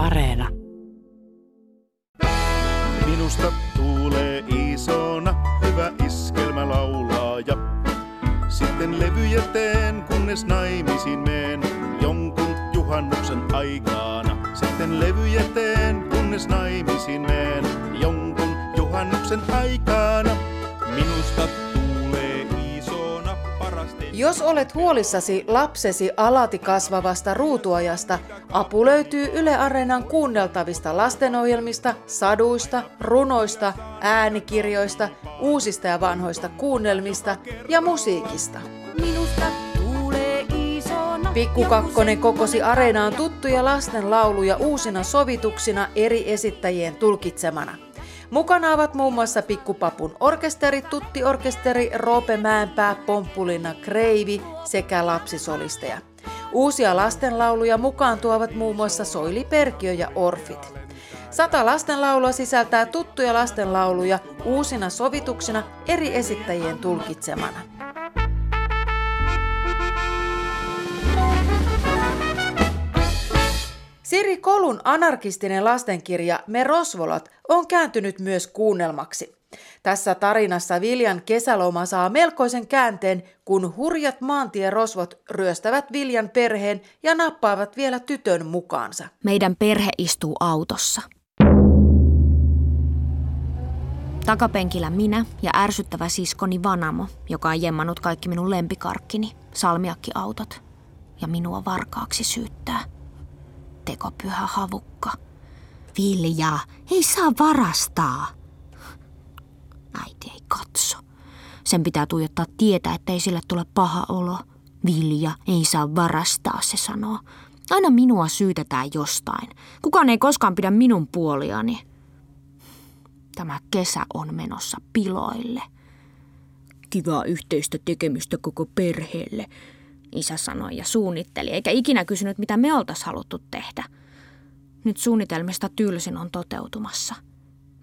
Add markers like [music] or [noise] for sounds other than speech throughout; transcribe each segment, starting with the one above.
Areena. Minusta tuulee isona hyvä iskelmä laulaaja. Sitten levyjä teen, kunnes naimisiin meen jonkun juhannuksen aikana. Sitten levyjä teen, kunnes naimisiin meen jonkun juhannuksen aikana. Jos olet huolissasi lapsesi alati kasvavasta ruutuajasta, apu löytyy Yle Areenan kuunneltavista lastenohjelmista, saduista, runoista, äänikirjoista, uusista ja vanhoista kuunnelmista ja musiikista. Minusta. Pikku Kakkonen kokosi Areenaan tuttuja lastenlauluja uusina sovituksina eri esittäjien tulkitsemana. Mukana ovat muun muassa Pikkupapun orkesteri, tuttiorkesteri, Roope Mäenpää, Pomppulina Kreivi sekä lapsisolisteja. Uusia lastenlauluja mukaan tuovat muun muassa Soili Perkiö ja Orfit. Sata lastenlaulua sisältää tuttuja lastenlauluja uusina sovituksina eri esittäjien tulkitsemana. Siri Kolun anarkistinen lastenkirja Me Rosvolat on kääntynyt myös kuunnelmaksi. Tässä tarinassa Viljan kesäloma saa melkoisen käänteen, kun hurjat maantierosvot ryöstävät Viljan perheen ja nappaavat vielä tytön mukaansa. Meidän perhe istuu autossa. Takapenkillä minä ja ärsyttävä siskoni Vanamo, joka on jemmannut kaikki minun lempikarkkini, salmiakkiautot, ja minua varkaaksi syyttää. Tekopyhä havukka. Vilja, ei saa varastaa. Äiti ei katso. Sen pitää tuijottaa tietää, ettei sille tule paha olo. Vilja, ei saa varastaa, se sanoo. Aina minua syytetään jostain. Kukaan ei koskaan pidä minun puoliani. Tämä kesä on menossa piloille. Kivaa yhteistä tekemistä koko perheelle, isä sanoi ja suunnitteli, eikä ikinä kysynyt, mitä me oltaisiin haluttu tehdä. Nyt suunnitelmista tylsin on toteutumassa.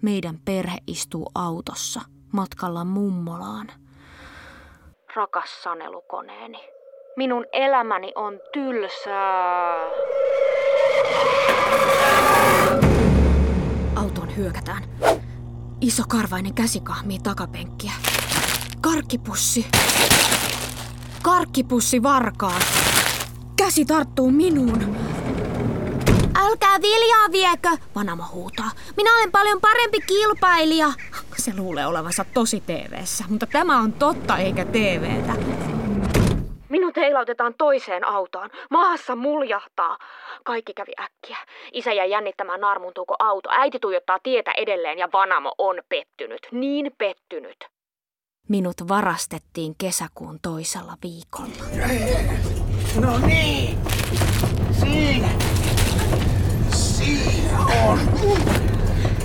Meidän perhe istuu autossa, matkalla mummolaan. Rakas sanelukoneeni, minun elämäni on tylsää. Autoon hyökätään. Iso karvainen käsi kahmii takapenkkiä. Karkkipussi. Karkkipussi varkaan. Käsi tarttuu minuun. Älkää viljaa viekö, Vanamo huutaa. Minä olen paljon parempi kilpailija. Se luulee olevansa tosi TV:ssä, mutta tämä on totta eikä TVtä. Minut heilautetaan toiseen autoon. Maassa muljahtaa. Kaikki kävi äkkiä. Isä jäi jännittämään naarmuntuuko auto. Äiti tuijottaa tietä edelleen ja Vanamo on pettynyt. Niin pettynyt. Minut varastettiin kesäkuun toisella viikolla. No niin. Siinä. Siinä on.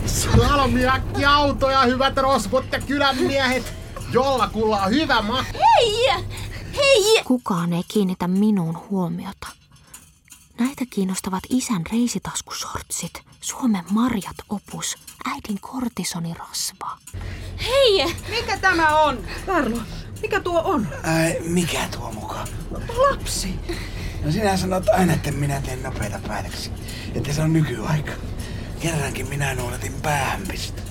Salmiakkiautoja, hyvät rosvot ja kylänmiehet. Jollakulla on hyvä ma... Hei! Hei! Kukaan ei kiinnitä minuun huomiota. Näitä kiinnostavat isän reisitaskusortsit, Suomen marjat opus, äidin kortisonirasva. Hei! Mikä tämä on? Karlo, mikä tuo on? Ai, mikä tuo mukaan? Lapsi. No sinä sanot aina, että minä teen nopeita päätöksiä. Että se on nykyaika. Kerrankin minä noudatin päähänpistä.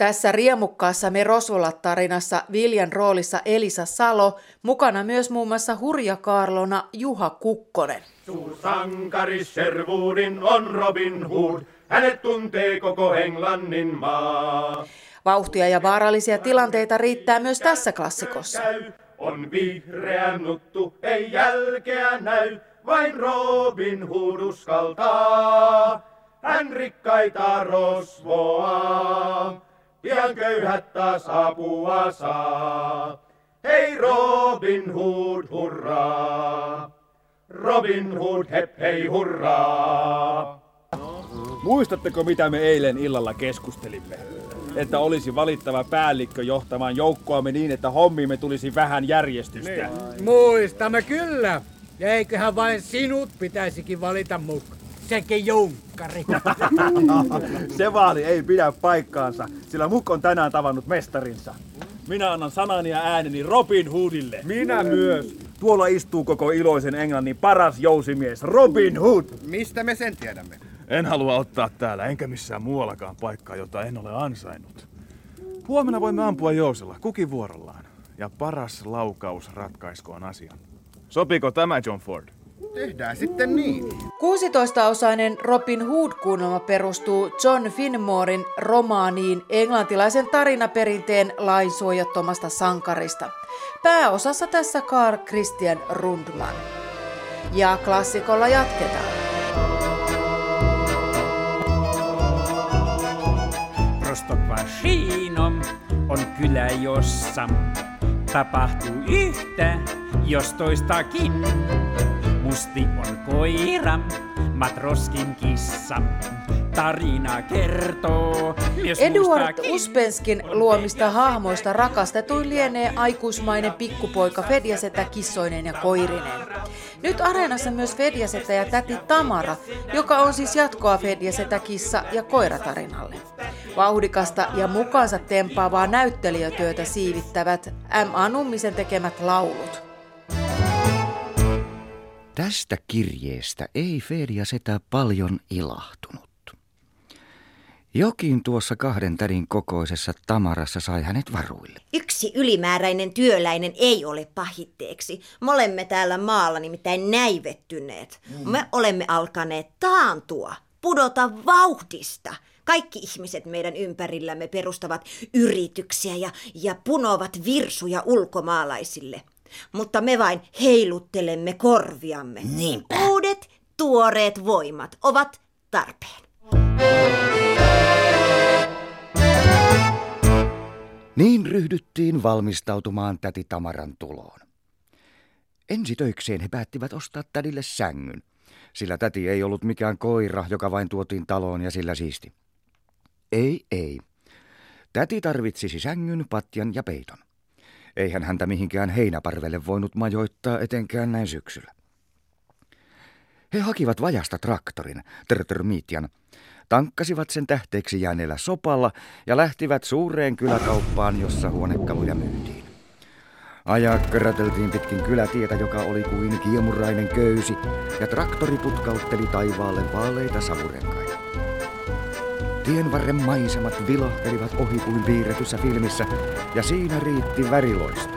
Tässä riemukkaassa Me Rosvolat tarinassa Viljan roolissa Elisa Salo, mukana myös muun muassa Hurja Kaarlona Juha Kukkonen. Suursankari Sherwoodin on Robin Hood. Hänet tuntee koko Englannin maa. Vauhtia ja vaarallisia tilanteita riittää myös tässä klassikossa. On vihreä nuttu, ei jälkeä näy. Vain Robin Hood uskaltaa. Hän rikkaita rosvoa. Pian köyhät taas apua saa. Hei Robin Hood, hurraa! Robin Hood, hep hei hurraa! Muistatteko mitä me eilen illalla keskustelimme? Että olisi valittava päällikkö johtamaan joukkoamme niin, että hommiimme tulisi vähän järjestystä. Muistamme kyllä. Ja eiköhän vain sinut pitäisikin valita mukaan. Sekin junkkari. [laughs] Se vaali ei pidä paikkaansa, sillä Muk on tänään tavannut mestarinsa. Minä annan sanani ja ääneni Robin Hoodille. Minä myös. Tuolla istuu koko iloisen Englannin paras jousimies, Robin Hood. Mistä me sen tiedämme? En halua ottaa täällä enkä missään muuallakaan paikkaa, jota en ole ansainnut. Huomenna voimme ampua jousella, kukin vuorollaan. Ja paras laukaus ratkaiskoon asian. Sopiko tämä, John Ford? Tehdään sitten niin. 16-osainen Robin Hood-kuunnelma perustuu John Finmoren romaaniin englantilaisen tarinaperinteen lainsuojattomasta sankarista. Pääosassa tässä Carl Christian Rundman. Ja klassikolla jatketaan. Prostokvashinom on kylä, jossa tapahtuu yhtä, jos toistakin. Musti on koira, Matroskin kissa. Tarina kertoo myös Eduard. Uspenskin luomista hahmoista rakastetuin lienee aikuismainen pikkupoika Fedjasetä kissoinen ja koirinen. Nyt areenassa myös Fedjasetä ja täti Tamara, joka on siis jatkoa Fedjasetä kissa ja koiratarinalle. Vauhdikasta ja mukaansa tempaavaa näyttelijätyötä siivittävät M.A. Nummisen tekemät laulut. Tästä kirjeestä ei Fedia setä paljon ilahtunut. Jokin tuossa kahden tädin kokoisessa Tamarassa sai hänet varuille. Yksi ylimääräinen työläinen ei ole pahitteeksi. Me olemme täällä maalla nimittäin näivettyneet. Mm. Me olemme alkaneet taantua, pudota vauhdista. Kaikki ihmiset meidän ympärillämme perustavat yrityksiä ja, ja punovat virsuja ulkomaalaisille. Mutta me vain heiluttelemme korviamme. Niinpä. Uudet, tuoreet voimat ovat tarpeen. Niin ryhdyttiin valmistautumaan täti Tamaran tuloon. Ensi töikseen he päättivät ostaa tädille sängyn, sillä täti ei ollut mikään koira, joka vain tuotiin taloon ja sillä siisti. Ei, ei. Täti tarvitsisi sängyn, patjan ja peiton. Eihän häntä mihinkään heinäparvelle voinut majoittaa etenkään näin syksyllä. He hakivat vajasta traktorin, Trtrmitian, tankkasivat sen tähteeksi jääneellä sopalla ja lähtivät suureen kyläkauppaan, jossa huonekaluja myytiin. Ajaa köröteltiin pitkin kylätietä, joka oli kuin kiemurainen köysi, ja traktori putkautteli taivaalle vaaleita savurenkaita. Tienvarren maisemat vilahtelivat ohi kuin piirretyssä filmissä, ja siinä riitti väriloista.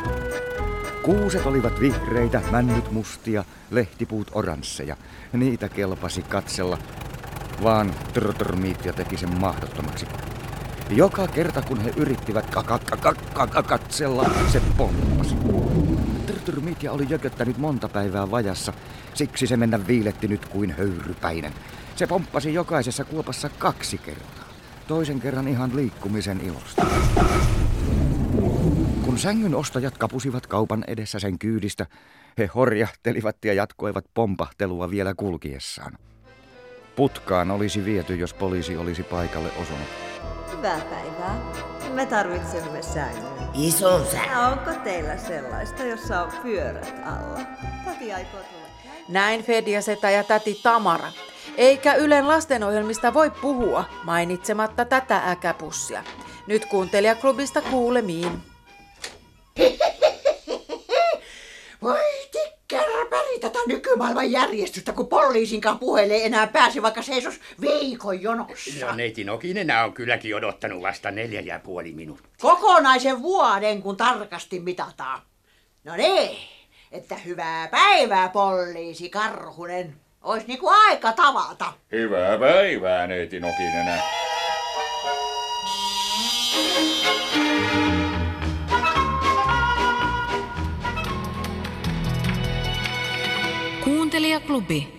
Kuuset olivat vihreitä, männyt mustia, lehtipuut oransseja. Niitä kelpasi katsella, vaan Trottermiittia teki sen mahdottomaksi. Joka kerta kun he yrittivät katsella, se pomppasi. Trottermiittia oli jököttänyt monta päivää vajassa, siksi se mennä viiletti nyt kuin höyrypäinen. Se pomppasi jokaisessa kuopassa kaksi kertaa. Toisen kerran ihan liikkumisen ilosta. Kun sängyn ostajat kapusivat kaupan edessä sen kyydistä, he horjahtelivat ja jatkoivat pompahtelua vielä kulkiessaan. Putkaan olisi viety, jos poliisi olisi paikalle osunut. Hyvää päivää. Me tarvitsemme sängyn. Ison sängyn. Onko teillä sellaista, jossa on pyörät alla? Tati aikoo tulla. Näin Fedjasetä ja täti Tamara. Eikä Ylen lastenohjelmista voi puhua mainitsematta tätä äkäpussia. Nyt kuuntelijaklubista kuulemiin. Voi tikkärpäri tätä nykymaailman järjestystä, kun poliisinkaan puheelle ei enää pääse, vaikka seisos viikon jonossa. No neiti Nokinenä on kylläkin odottanut vasta neljä ja puoli minuuttia. Kokonaisen vuoden, kun tarkasti mitataan. No niin, että hyvää päivää, poliisi Karhunen. Ois niinku aika tavata. Hyvää päivää, neiti Nokinenä. Kuuntelijaklubi.